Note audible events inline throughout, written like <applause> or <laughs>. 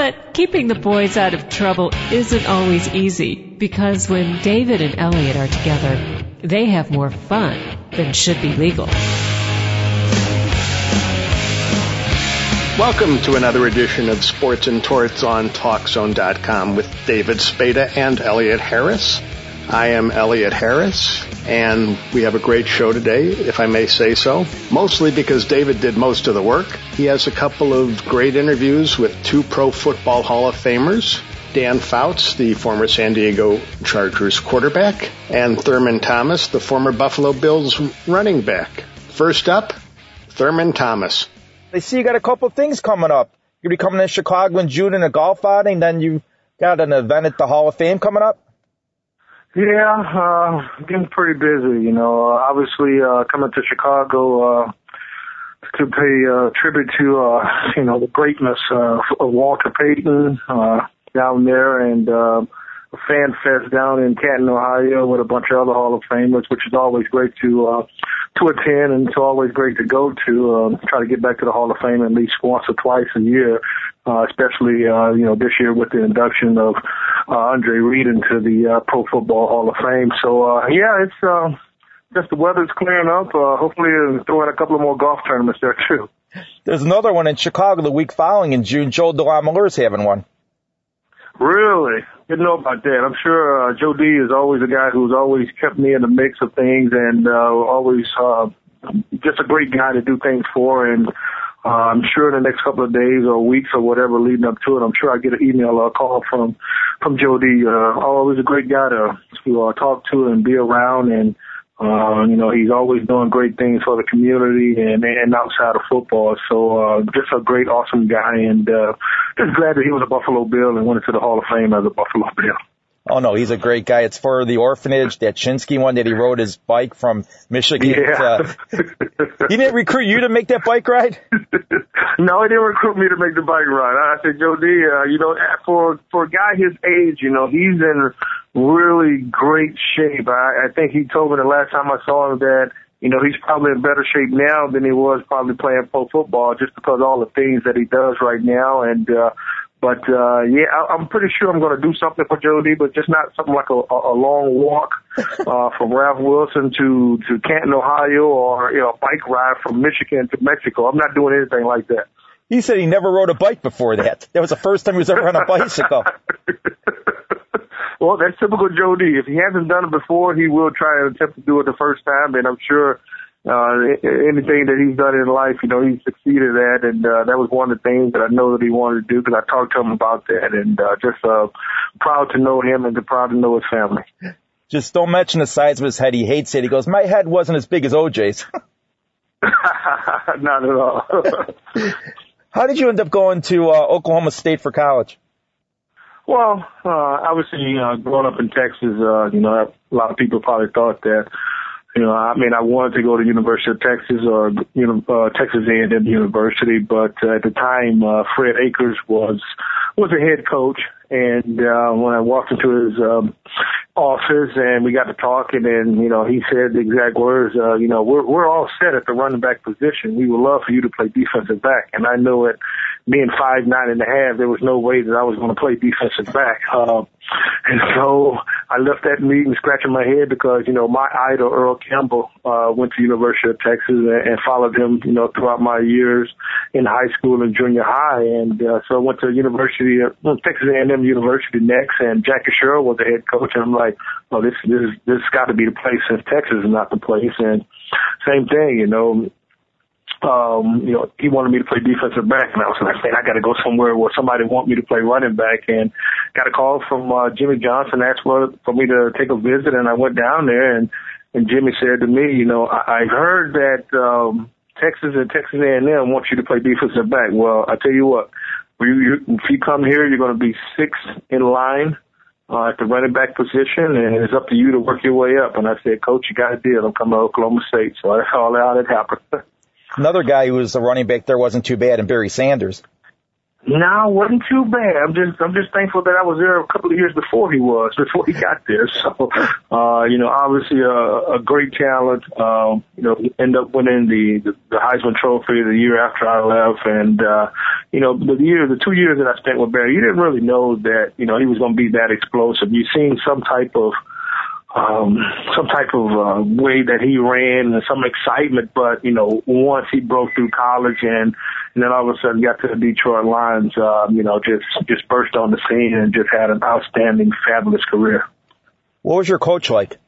But keeping the boys out of trouble isn't always easy because when David and Elliot are together, they have more fun than should be legal. Welcome to another edition of Sports and Torts on TalkZone.com with David Spada and Elliot Harris. I am Elliot Harris, and we have a great show today, if I may say so. Mostly because David did most of the work. He has a couple of great interviews with two Pro Football Hall of Famers, Dan Fouts, the former San Diego Chargers quarterback, and Thurman Thomas, the former Buffalo Bills running back. First up, Thurman Thomas. They see you got a couple of things coming up. You'll be coming to Chicago in June in a golf outing, then you got an event at the Hall of Fame coming up? Yeah, uh, getting pretty busy, you know, uh, obviously, uh, coming to Chicago, uh, to pay, uh, tribute to, uh, you know, the greatness, uh, of Walter Payton, uh, down there and, uh, a fan fest down in Canton, Ohio with a bunch of other Hall of Famers, which is always great to, uh, to attend and it's always great to go to, uh, try to get back to the Hall of Fame at least once or twice a year, uh, especially, uh, you know, this year with the induction of, uh, Andre Reed into the, uh, Pro Football Hall of Fame. So, uh, yeah, it's, uh, just the weather's clearing up. Uh, hopefully uh, throw in a couple of more golf tournaments there too. There's another one in Chicago the week following in June. Joe DeLamielleure's having one. Really? Didn't know about that. I'm sure uh, Joe D is always a guy who's always kept me in the mix of things and uh, always uh, just a great guy to do things for. And uh, I'm sure in the next couple of days or weeks or whatever leading up to it, I'm sure I get an email or a call from from Joe D. Uh, always a great guy to to uh, talk to and be around and uh, you know, he's always doing great things for the community and, and outside of football. So, uh, just a great, awesome guy and, uh, just glad that he was a Buffalo Bill and went into the Hall of Fame as a Buffalo Bill. Oh no, he's a great guy. It's for the orphanage, that Chinsky one that he rode his bike from Michigan. Yeah. To, <laughs> he didn't recruit you to make that bike ride? <laughs> no, he didn't recruit me to make the bike ride. I said, Joe D, uh, you know, for, for a guy his age, you know, he's in really great shape. I, I think he told me the last time I saw him that, you know, he's probably in better shape now than he was probably playing pro football just because of all the things that he does right now. And, uh, but, uh, yeah, I, I'm pretty sure I'm going to do something for Joe D, but just not something like a, a long walk, <laughs> uh, from Ralph Wilson to, to Canton, Ohio or, you know, a bike ride from Michigan to Mexico. I'm not doing anything like that. He said he never rode a bike before that. That was the first time he was ever on a bicycle. <laughs> Well, that's typical Joe D. If he hasn't done it before, he will try and attempt to do it the first time, and I'm sure uh anything that he's done in life, you know, he's succeeded at, and uh, that was one of the things that I know that he wanted to do because I talked to him about that, and uh, just uh, proud to know him and proud to know his family. Just don't mention the size of his head. He hates it. He goes, "My head wasn't as big as OJ's." <laughs> <laughs> Not at all. <laughs> How did you end up going to uh, Oklahoma State for college? Well, uh, obviously, uh, growing up in Texas, uh, you know, a lot of people probably thought that, you know, I mean, I wanted to go to University of Texas or, you know, uh, Texas A&M University, but uh, at the time, uh, Fred Akers was, was a head coach. And, uh, when I walked into his, um, office and we got to talking and, you know, he said the exact words, uh, you know, we're, we're all set at the running back position. We would love for you to play defensive back. And I know it, being five nine and a half, there was no way that I was going to play defensive back. Uh, and so I left that meeting scratching my head because you know my idol Earl Campbell uh, went to University of Texas and, and followed him you know throughout my years in high school and junior high, and uh, so I went to University of well, Texas A&M University next, and Jackie Sherrill was the head coach, and I'm like, oh this this this got to be the place since Texas is not the place, and same thing, you know um, you know, he wanted me to play defensive back, and I was like, man, I got to go somewhere where somebody want me to play running back, and got a call from uh, Jimmy Johnson, asked for for me to take a visit, and I went down there, and and Jimmy said to me, you know, I, I heard that um, Texas and Texas A&M want you to play defensive back. Well, I tell you what, you, if you come here, you're going to be sixth in line uh, at the running back position, and it's up to you to work your way up. And I said, Coach, you got a deal. I'm coming to Oklahoma State. So that's <laughs> all how it happened. <laughs> Another guy who was a running back there wasn't too bad, and Barry Sanders. No, wasn't too bad. I'm just I'm just thankful that I was there a couple of years before he was, <laughs> before he got there. So, uh, you know, obviously a, a great talent. Um, you know, end up winning the, the the Heisman Trophy the year after I left, and uh, you know, the year, the two years that I spent with Barry, you didn't really know that you know he was going to be that explosive. You seen some type of um, some type of uh, way that he ran and some excitement. But you know, once he broke through college and and then all of a sudden got to the Detroit Lions, uh, you know, just just burst on the scene and just had an outstanding, fabulous career. What was your coach like?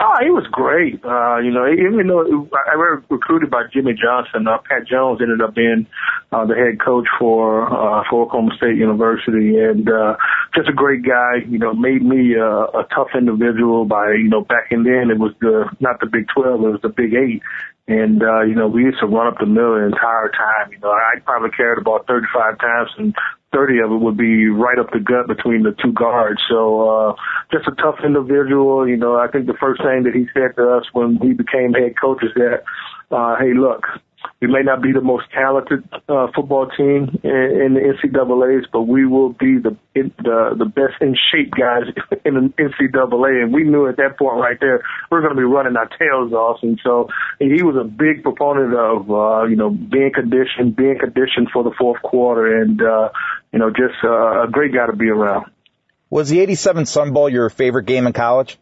Oh, he was great. Uh, you know, even though I was recruited by Jimmy Johnson, uh, Pat Jones ended up being uh, the head coach for uh, for Oklahoma State University, and uh, just a great guy. You know, made me a, a tough individual. By you know, back in then it was the not the Big Twelve, it was the Big Eight, and, uh, you know, we used to run up the middle the entire time. You know, I probably carried about 35 times and 30 of it would be right up the gut between the two guards. So, uh, just a tough individual. You know, I think the first thing that he said to us when he became head coach is that, uh, hey, look, we may not be the most talented uh, football team in, in the NCAA's, but we will be the in, the the best in shape guys <laughs> in the NCAA. And we knew at that point right there we are going to be running our tails off. And so he was a big proponent of uh, you know being conditioned, being conditioned for the fourth quarter, and uh, you know just uh, a great guy to be around. Was the '87 Sun Bowl your favorite game in college?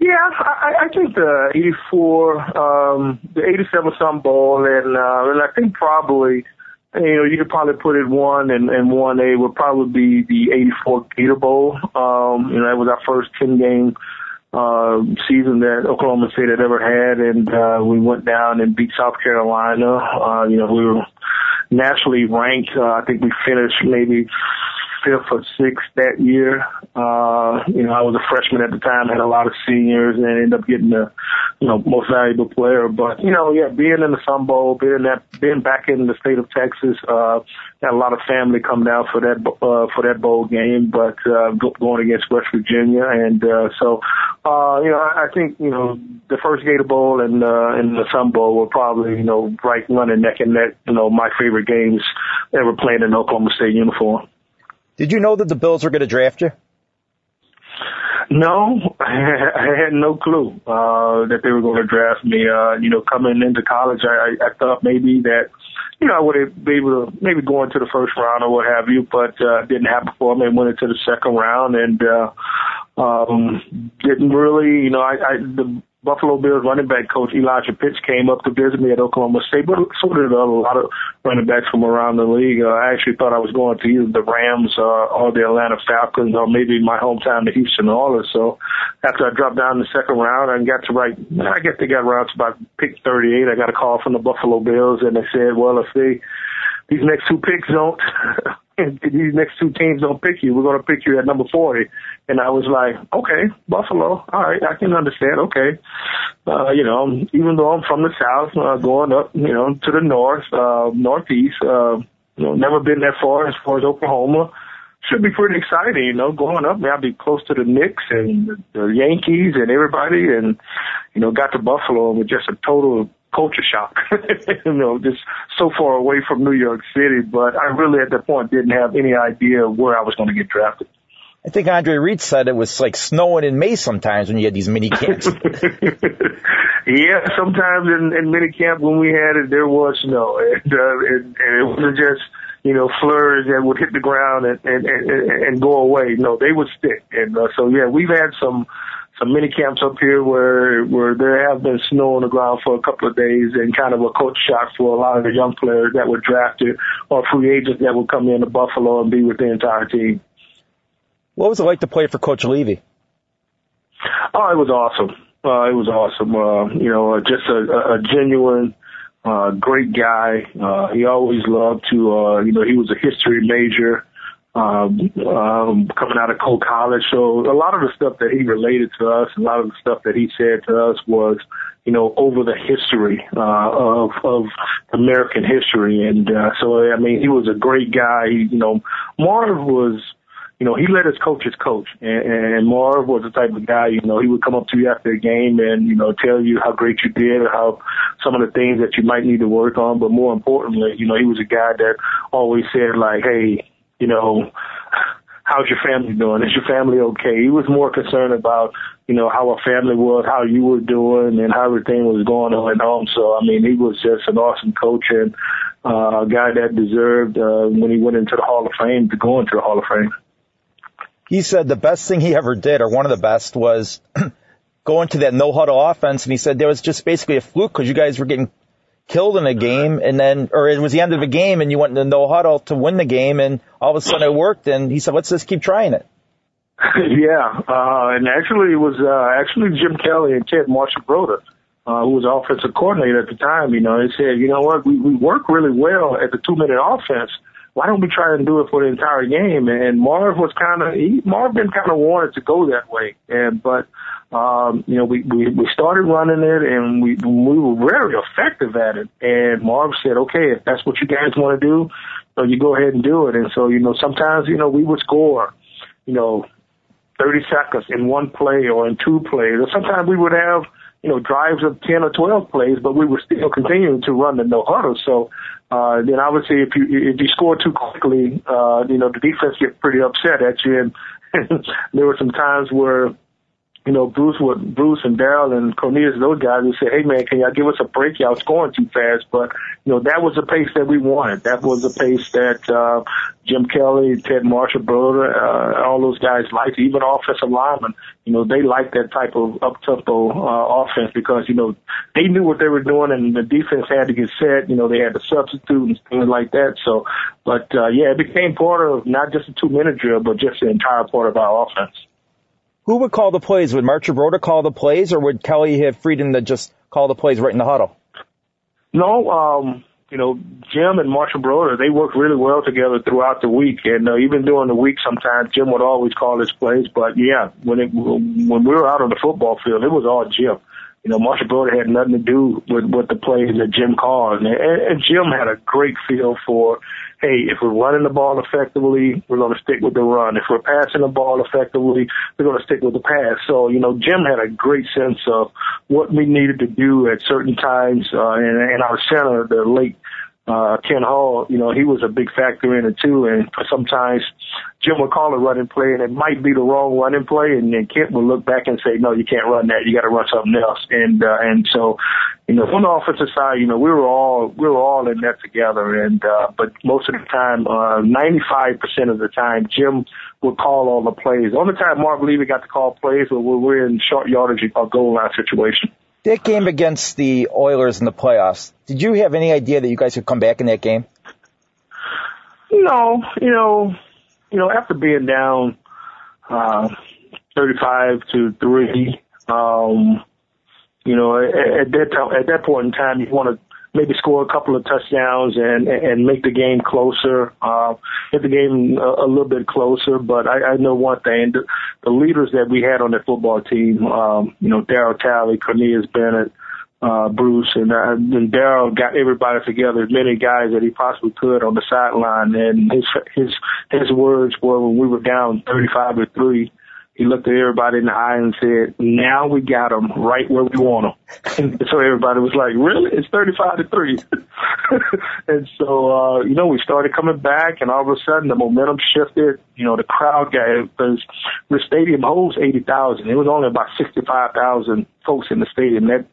Yeah, I, I think the '84, um, the '87 Sun Bowl, and uh, and I think probably, you know, you could probably put it one and and one A would probably be the '84 Gator Bowl. Um, you know, that was our first ten game uh, season that Oklahoma State had ever had, and uh, we went down and beat South Carolina. Uh, you know, we were nationally ranked. Uh, I think we finished maybe fifth or sixth that year. Uh, you know, I was a freshman at the time, had a lot of seniors, and ended up getting the, you know, most valuable player. But you know, yeah, being in the Sun Bowl, being that, being back in the state of Texas, uh, had a lot of family come down for that uh, for that bowl game, but uh, going against West Virginia, and uh, so uh, you know, I, I think you know the first Gator Bowl and uh, and the Sun Bowl were probably you know right running neck and neck. You know, my favorite games ever playing in Oklahoma State uniform. Did you know that the Bills were going to draft you? No, <laughs> I had no clue uh, that they were going to draft me. Uh, you know, coming into college, I, I thought maybe that, you know, I would been able to maybe go into the first round or what have you, but uh, didn't happen for me. Went into the second round and uh, um, didn't really, you know, I, I the Buffalo Bills running back coach Elijah Pitts came up to visit me at Oklahoma State, but so did a lot of running backs from around the league. Uh, I actually thought I was going to either the Rams uh, or the Atlanta Falcons or maybe my hometown, the Houston Oilers. So after I dropped down in the second round and got to right, I guess they got around to about pick 38. I got a call from the Buffalo Bills and they said, well, if they, these next two picks don't <laughs> these next two teams don't pick you, we're going to pick you at number 40. And I was like, okay, Buffalo. All right. I can understand. Okay. Uh, you know, even though I'm from the South, uh, going up, you know, to the North, uh, Northeast, uh, you know, never been that far as far as Oklahoma. Should be pretty exciting, you know, going up. I'll be close to the Knicks and the Yankees and everybody and, you know, got to Buffalo and was just a total culture shock. <laughs> you know, just so far away from New York City. But I really at that point didn't have any idea where I was going to get drafted. I think Andre Reed said it was like snowing in May sometimes when you had these mini camps. <laughs> yeah, sometimes in, in mini camp when we had it, there was snow, and, uh, and, and it wasn't just you know flurries that would hit the ground and and and, and go away. No, they would stick, and uh, so yeah, we've had some some mini camps up here where where there have been snow on the ground for a couple of days and kind of a coach shock for a lot of the young players that were drafted or free agents that would come into Buffalo and be with the entire team. What was it like to play for Coach Levy? Oh, it was awesome. Uh, it was awesome. Uh, you know, just a, a genuine, uh, great guy. Uh, he always loved to, uh, you know, he was a history major um, um, coming out of Coe College. So a lot of the stuff that he related to us, a lot of the stuff that he said to us was, you know, over the history uh, of of American history, and uh, so I mean, he was a great guy. He, you know, Marv was you know, he let his coaches coach. And, and Marv was the type of guy, you know, he would come up to you after a game and, you know, tell you how great you did or how some of the things that you might need to work on. But more importantly, you know, he was a guy that always said like, hey, you know, how's your family doing? Is your family okay? He was more concerned about, you know, how our family was, how you were doing, and how everything was going on at home. So, I mean, he was just an awesome coach and uh, a guy that deserved, uh, when he went into the Hall of Fame, to go into the Hall of Fame. He said the best thing he ever did, or one of the best, was <clears throat> go into that no huddle offense. And he said there was just basically a fluke because you guys were getting killed in a game and then, or it was the end of the game and you went into no huddle to win the game and all of a sudden it worked and he said, let's just keep trying it. <laughs> yeah, uh, and actually it was, uh, actually Jim Kelly and Ted Marchibroda, uh, who was offensive coordinator at the time, you know, they said, you know what, we, we work really well at the two minute offense. Why don't we try and do it for the entire game? And Marv was kind of, he, Marv been kind of wanted to go that way. And, but, um, you know, we, we, we started running it and we, we were very effective at it. And Marv said, okay, if that's what you guys want to do, so you go ahead and do it. And so, you know, sometimes, you know, we would score, you know, 30 seconds in one play or in two plays. Or sometimes we would have, you know, drives of 10 or 12 plays, but we were still continuing to run the no huddle. So, uh, then obviously if you, if you score too quickly, uh, you know, the defense gets pretty upset at you. And <laughs> there were some times where, you know, Bruce would, Bruce and Daryl and Cornelius, those guys would say, hey man, can y'all give us a break? Y'all scoring too fast. But, you know, that was the pace that we wanted. That was the pace that, uh, Jim Kelly, Ted Marchibroda, uh, all those guys liked, even offensive linemen, you know, they liked that type of up-tempo, uh, offense because, you know, they knew what they were doing and the defense had to get set, you know, they had to substitute and things like that. So, but, uh, yeah, it became part of not just a two-minute drill, but just the entire part of our offense. Who would call the plays? Would Marchibroda call the plays, or would Kelly have freedom to just call the plays right in the huddle? No, um, you know, Jim and Marchibroda, they worked really well together throughout the week, and uh, even during the week, sometimes Jim would always call his plays. But yeah, when it when we were out on the football field, it was all Jim. You know, Marchibroda had nothing to do with with the plays that Jim called, and, and Jim had a great feel for hey, if we're running the ball effectively, we're going to stick with the run. If we're passing the ball effectively, we're going to stick with the pass. So, you know, Jim had a great sense of what we needed to do at certain times, uh, and, and our center, the late uh, Kent Hull, you know, he was a big factor in it too. And sometimes Jim would call a running play and it might be the wrong running play. And then Kent would look back and say, no, you can't run that. You got to run something else. And, uh, and so, you know, on the offensive side, you know, we were all, we were all in that together. And, uh, but most of the time, uh, 95% of the time, Jim would call all the plays. The only time Marv Levy got to call plays was when we're in short yardage or goal line situation. That game against the Oilers in the playoffs, did you have any idea that you guys would come back in that game? No, you know, you know, after being down uh, 35 to three, um, you know, at, at that time, at that point in time, you want to maybe score a couple of touchdowns and and make the game closer, uh, make the game a, a little bit closer. But I, I know one thing: the, the leaders that we had on that football team, um, you know, Daryl Talley, Cornelius Bennett, uh, Bruce, and, uh, and Daryl got everybody together, as many guys that he possibly could on the sideline. And his his his words were when we were down 35 to three he looked at everybody in the eye and said, now we got them right where we want them. And so everybody was like, really? It's 35 to 3. <laughs> and so, uh, you know, we started coming back and all of a sudden the momentum shifted. You know, the crowd got, because the stadium holds 80,000. It was only about 65,000 folks in the stadium that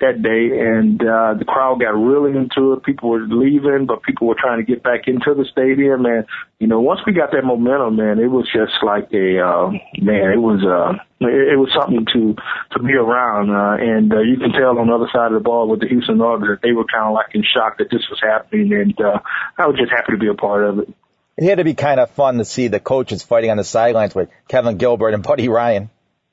that day, and uh, the crowd got really into it. People were leaving, but people were trying to get back into the stadium. And you know, once we got that momentum, man, it was just like a uh, man. It was uh, it, it was something to to be around. Uh, and uh, you can tell on the other side of the ball with the Houston Oilers that they were kind of like in shock that this was happening, and uh, I was just happy to be a part of it. It had to be kind of fun to see the coaches fighting on the sidelines with Kevin Gilbride and Buddy Ryan.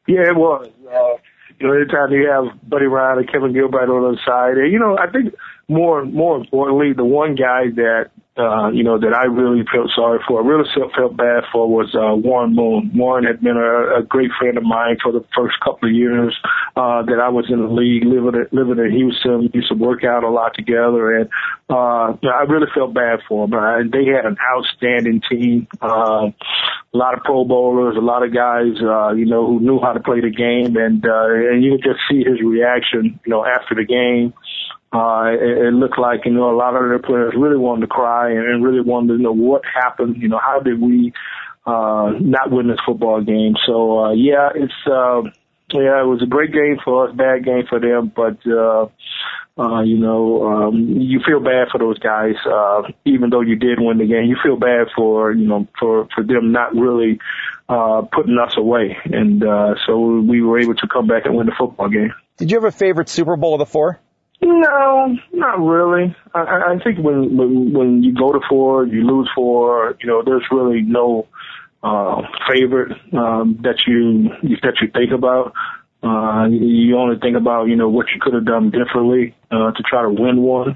Yeah, it was. Uh, you know, anytime you have Buddy Ryan and Kevin Gilbride on the side, and, you know, I think more more importantly, the one guy that uh, you know, that I really felt sorry for, I really felt, bad for was, uh, Warren Moon. Warren had been a, a great friend of mine for the first couple of years, uh, that I was in the league, living, living in Houston. We used to work out a lot together and, uh, I really felt bad for him. Uh, they had an outstanding team, uh, a lot of pro bowlers, a lot of guys, uh, you know, who knew how to play the game and, uh, and you could just see his reaction, you know, after the game. Uh, it, it looked like, you know, a lot of their players really wanted to cry and, and really wanted to know what happened. You know, how did we, uh, not win this football game? So, uh, yeah, it's, uh, yeah, it was a great game for us, bad game for them, but, uh, uh, you know, um, you feel bad for those guys, uh, even though you did win the game. You feel bad for, you know, for, for them not really, uh, putting us away. And, uh, so we were able to come back and win the football game. Did you have a favorite Super Bowl of the four? No, not really. I, I think when, when when you go to four, you lose four. You know, there's really no uh, favorite um, that you that you think about. Uh, you only think about you know what you could have done differently uh, to try to win one.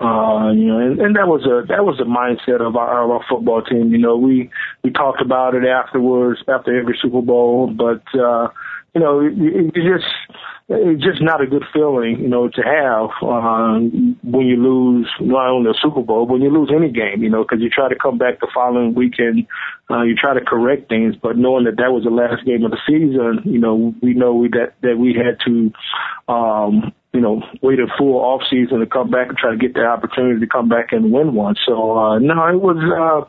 Uh, you know, and, and that was a that was the mindset of our, our football team. You know, we we talked about it afterwards after every Super Bowl, but uh, you know, you, you just it's just not a good feeling, you know, to have uh, when you lose not only the Super Bowl, but when you lose any game, you know, because you try to come back the following weekend, uh, you try to correct things, but knowing that that was the last game of the season, you know, we know we, that that we had to, um, you know, wait a full off season to come back and try to get the opportunity to come back and win one. So uh, no, it was. Uh,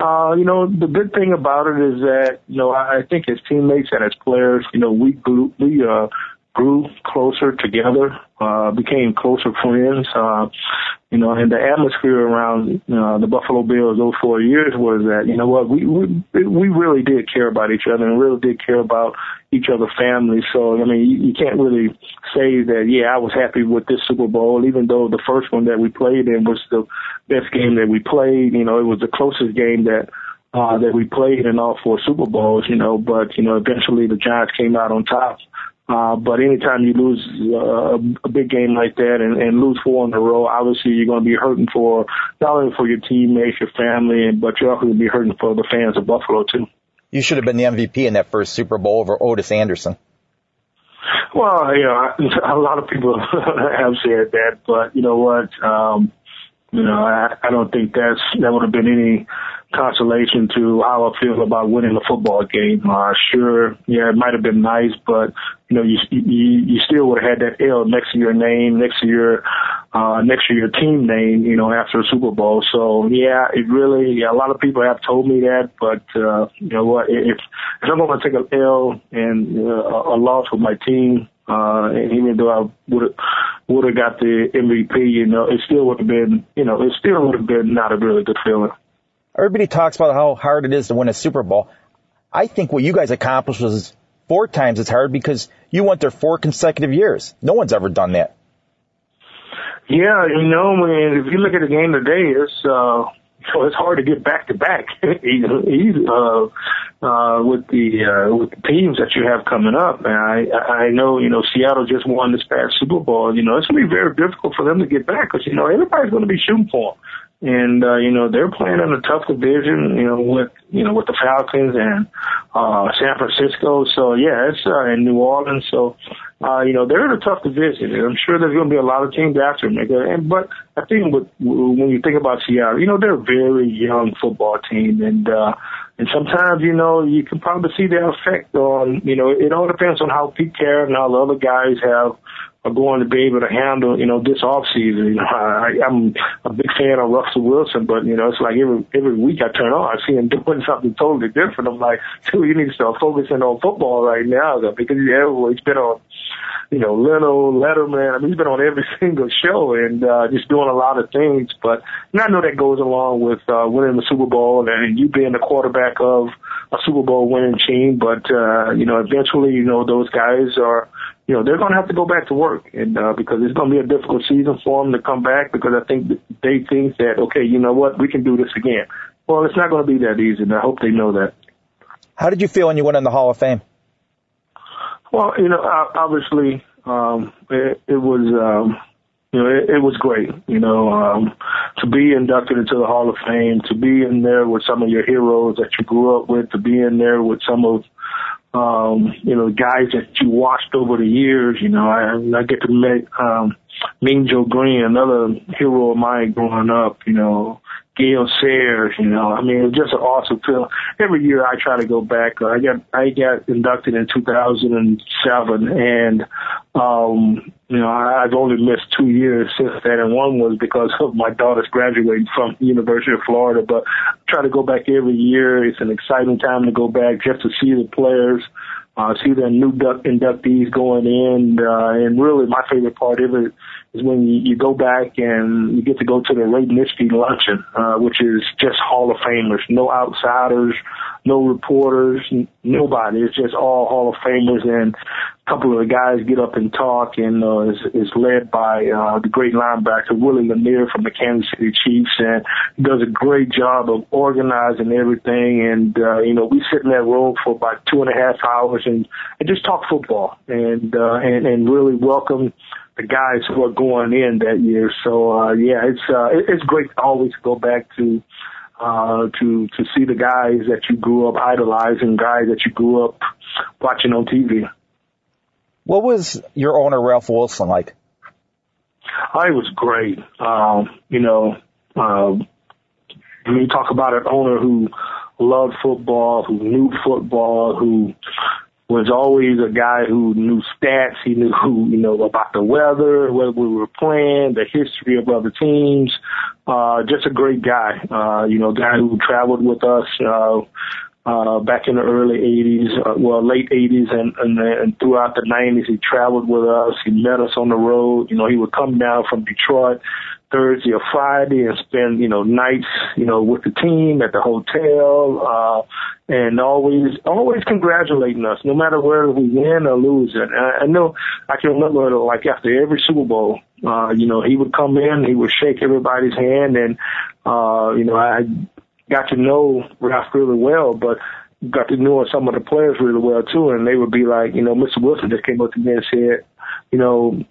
uh, you know, the good thing about it is that, you know, I think as teammates and as players, you know, we we, uh, grew closer together, uh, became closer friends. Uh, you know, and the atmosphere around uh, the Buffalo Bills those four years was that you know what we we we really did care about each other and really did care about each other's families. So I mean, you, you can't really say that yeah, I was happy with this Super Bowl, even though the first one that we played in was the best game that we played. You know, it was the closest game that uh, that we played in all four Super Bowls, you know, but, you know, eventually the Giants came out on top. Uh, but anytime you lose uh, a big game like that and, and lose four in a row, obviously you're going to be hurting for not only for your teammates, your family, but you're also going to be hurting for the fans of Buffalo too. You should have been the MVP in that first Super Bowl over Ottis Anderson. Well, you know, <laughs> a lot of people <laughs> have said that, but you know what? Um, you know, I, I don't think that's that would have been any consolation to how I feel about winning a football game. Uh, sure, yeah, it might have been nice, but you know, you you, you still would have had that L next to your name, next to your uh, next to your team name, you know, after a Super Bowl. So yeah, it really yeah, a lot of people have told me that, but uh, you know what, if if I'm going to take an L and uh, a loss with my team, uh, and even though I would have would have got the MVP, you know, it still would have been, you know, it still would have been not a really good feeling. Everybody talks about how hard it is to win a Super Bowl. I think what you guys accomplished was four times as hard because you went there four consecutive years. No one's ever done that. Yeah, you know, I mean, if you look at the game today, it's uh, so it's hard to get back to back. <laughs> uh, uh, with the uh, with the teams that you have coming up. And I I know you know Seattle just won this past Super Bowl. You know it's going to be very difficult for them to get back because you know everybody's going to be shooting for them. And uh, you know they're playing in a tough division, you know with you know with the Falcons and uh, San Francisco. So yeah, it's uh, in New Orleans. So uh, you know, they're in a tough division, and I'm sure there's going to be a lot of teams after them. And but I think with, when you think about Seattle, you know, they're a very young football team, and uh, and sometimes you know you can probably see their effect on. You know, it all depends on how Pete Carroll and all the other guys have are going to be able to handle, you know, this off season. You know, I, I'm a big fan of Russell Wilson, but you know, it's like every every week I turn on, I see him <laughs> doing something totally different. I'm like, dude, you need to start focusing on football right now, though, because he's been on, you know, Leno, Letterman. I mean, he's been on every <laughs> single show and uh, just doing a lot of things. But and I know that goes along with uh, winning the Super Bowl and you being the quarterback of a Super Bowl winning team. But uh, you know, eventually, you know, those guys are you know, they're going to have to go back to work and, uh, because it's going to be a difficult season for them to come back because I think they think that, okay, you know what, we can do this again. Well, it's not going to be that easy and I hope they know that. How did you feel when you went in the Hall of Fame? Well, you know, obviously, um, it, it was, um, you know, it, it was great. You know, um, to be inducted into the Hall of Fame, to be in there with some of your heroes that you grew up with, to be in there with some of um, you know, the guys that you watched over the years. You know, I, I get to meet um, Mean Joe Greene, another hero of mine growing up. You know, Gale Sayers, you know, I mean, it's just an awesome film. Every year I try to go back. I got, I got inducted in 2007 and, um, you know, I've only missed two years since then and one was because of my daughter's graduating from University of Florida, but I try to go back every year. It's an exciting time to go back just to see the players, uh, see the new inductees going in, uh, and really my favorite part of it is when you, you go back and you get to go to the Ray Nitschke luncheon, uh, which is just Hall of Famers, no outsiders, no reporters, n- nobody. It's just all Hall of Famers and a couple of the guys get up and talk and uh, is, is led by uh, the great linebacker Willie Lanier from the Kansas City Chiefs and does a great job of organizing everything and uh, you know we sit in that room for about two and a half hours and, and just talk football and uh, and and really welcome the guys who are going in that year. So uh, yeah, it's uh, it's great to always go back to uh, to to see the guys that you grew up idolizing, guys that you grew up watching on TV. What was your owner Ralph Wilson like? Oh, he was great. Um, you know, um, when you talk about an owner who loved football, who knew football, who was always a guy who knew stats. He knew <laughs> who, you know, about the weather, whether we were playing, the history of other teams. Uh, just a great guy. Uh, you know, guy who traveled with us, uh, uh, back in the early 80s, uh, well, late 80s and, and, and throughout the 90s. He traveled with us. He met us on the road. You know, he would come down from Detroit Thursday or Friday and spend, you know, nights, you know, with the team at the hotel, uh, and always, always congratulating us, no matter whether we win or lose. And I, I know, I can remember like after every Super Bowl, uh, you know, he would come in, he would shake everybody's hand and, uh, you know, I got to know Ralph really well, but got to know some of the players really well too. And they would be like, you know, Mr. Wilson just came up to me and said, you know,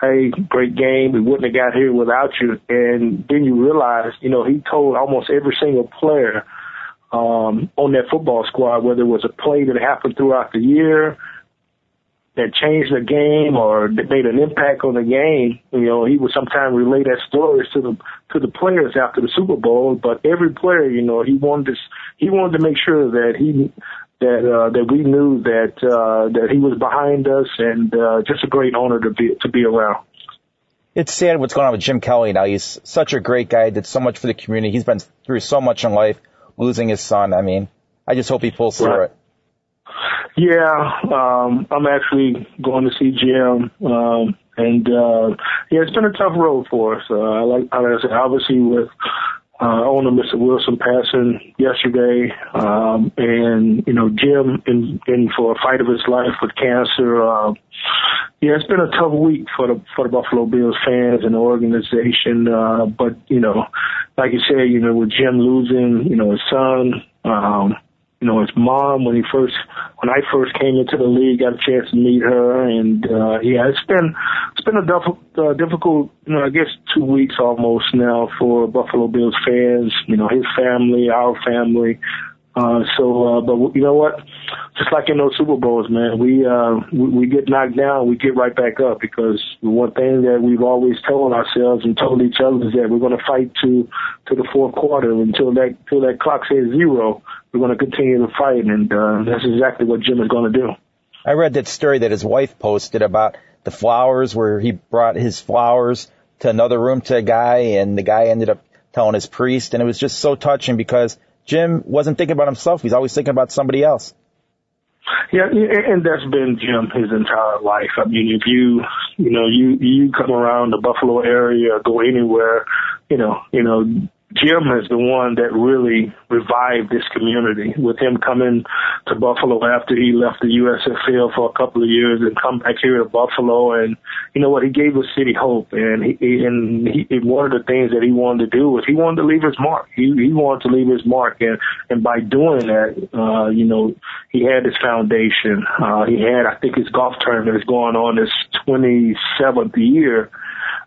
hey, great game. We wouldn't have got here without you. And then you realize, you know, he told almost every single player um, on that football squad, whether it was a play that happened throughout the year that changed the game or that made an impact on the game. You know, he would sometimes relay that stories to the to the players after the Super Bowl. But every player, you know, he wanted to he wanted to make sure that he that uh, that we knew that uh, that he was behind us, and uh, just a great honor to be to be around. It's sad what's going on with Jim Kelly now. He's such a great guy, did so much for the community. He's been through so much in life, losing his son. I mean, I just hope he pulls through right. it. Yeah, um, I'm actually going to see Jim, um, and uh, yeah, it's been a tough road for us. Uh, I like, like I said, obviously with uh, owner Mr. Wilson passing yesterday, um, and you know Jim in, in for a fight of his life with cancer. Uh, yeah, it's been a tough week for the for the Buffalo Bills fans and the organization. Uh, but you know, like you said, you know, with Jim losing, you know, his son, um, you know, his mom when he first, when I first came into the league, got a chance to meet her, and uh, yeah, it's been it's been a diff- uh, difficult, you know, I guess two weeks almost now for Buffalo Bills fans. You know, his family, our family. Uh, so, uh, but you know what? Just like in those Super Bowls, man, we, uh, we, we get knocked down, we get right back up because the one thing that we've always told ourselves and told each other is that we're going to fight to, to the fourth quarter until that, until that clock says zero. We're going to continue to fight. And, uh, that's exactly what Jim is going to do. I read that story that his wife posted about the flowers where he brought his flowers to another room to a guy and the guy ended up telling his priest and it was just so touching because Jim wasn't thinking about himself. He's always thinking about somebody else. Yeah, and that's been Jim his entire life. I mean, if you, you know, you you come around the Buffalo area, go anywhere, you know, you know, Jim is the one that really revived this community with him coming to Buffalo after he left the USFL for a couple of years and come back here to Buffalo. And you know what? He gave the city hope. And he, and he, one of the things that he wanted to do was he wanted to leave his mark. He, he wanted to leave his mark. And, and by doing that, uh, you know, he had his foundation. Uh, he had, I think his golf tournament is going on his 27th year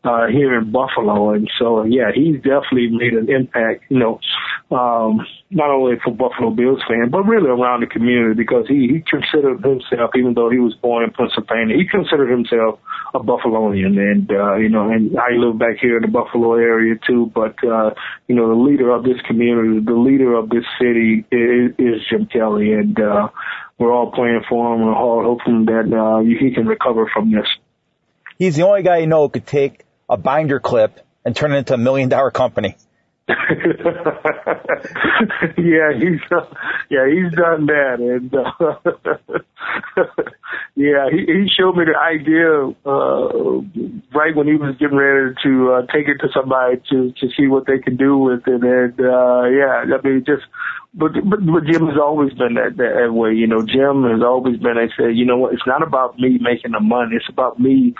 uh, here in Buffalo. And so, yeah, he's definitely made an impact, you know, um, not only for Buffalo Bills fans, but really around the community because he, he considered himself, even though he was born in Pennsylvania, he considered himself a Buffalonian. And, uh, you know, and I live back here in the Buffalo area too, but, uh, you know, the leader of this community, the leader of this city is, is Jim Kelly. And, uh, we're all praying for him and hoping that, uh, he can recover from this. He's the only guy you know who could take a binder clip and turn it into a million dollar company. <laughs> yeah, he's uh, yeah he's done that, and uh, <laughs> yeah, he, he showed me the idea uh, right when he was getting ready to uh, take it to somebody to to see what they can do with it, and uh, yeah, I mean just. But, but but Jim has always been that that way, you know. Jim has always been. I said, you know what? It's not about me making the money. It's about me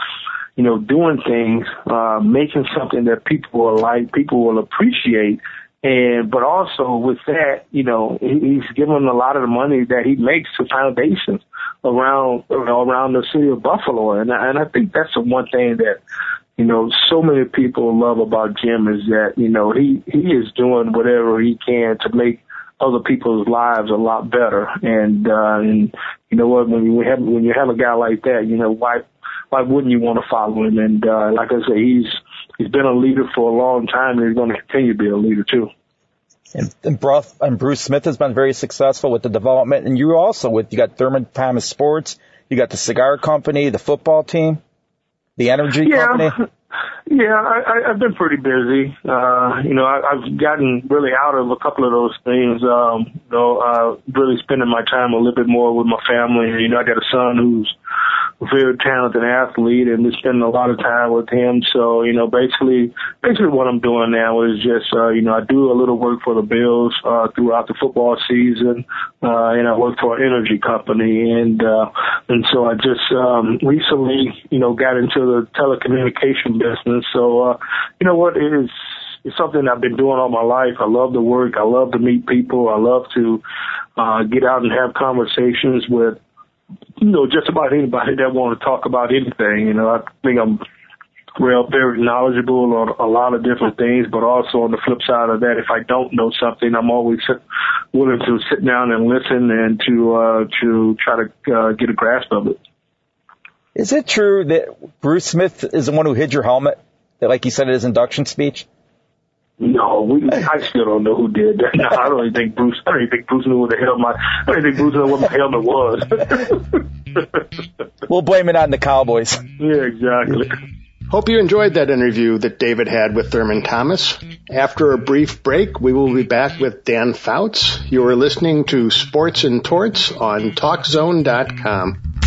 you know, doing things, uh, making something that people will like, people will appreciate. And, but also with that, you know, he's given a lot of the money that he makes to foundations around, you know, around the city of Buffalo. And, and I think that's the one thing that, you know, so many people love about Jim is that, you know, he, he is doing whatever he can to make other people's lives a lot better. And, uh, and you know what, when you have, when you have a guy like that, you know, why, why wouldn't you want to follow him? And uh, like I say, he's he's been a leader for a long time, and he's going to continue to be a leader too. And, and, Bruce, and Bruce Smith has been very successful with the development, and you also with you got Thurman Thomas Sports, you got the cigar company, the football team, the energy yeah. company. Yeah, I, I, I've been pretty busy. Uh, you know, I, I've gotten really out of a couple of those things. Um, you know, uh, really spending my time a little bit more with my family. You know, I got a son who's very talented athlete and we spend a lot of time with him. So, you know, basically, basically what I'm doing now is just, uh, you know, I do a little work for the Bills, uh, throughout the football season, uh, and I work for an energy company. And, uh, and so I just, um, recently, you know, got into the telecommunication business. So, uh, you know what, it is, it's something I've been doing all my life. I love to work. I love to meet people. I love to, uh, get out and have conversations with, you know, just about anybody that want to talk about anything. You know, I think I'm real very knowledgeable on a lot of different things, but also on the flip side of that, if I don't know something, I'm always willing to sit down and listen and to uh, to try to uh, get a grasp of it. Is it true that Bruce Smith is the one who hid your helmet, that like he said in his induction speech? No, we, <laughs> I still don't know who did that. No, I don't even think Bruce. I don't even think Bruce knew what the hell my. I don't even think Bruce knew what my helmet was. we'll blame it on the Cowboys. Yeah, exactly. Hope you enjoyed that interview that David had with Thurman Thomas. After a brief break, we will be back with Dan Fouts. You are listening to Sports and Torts on TalkZone.com.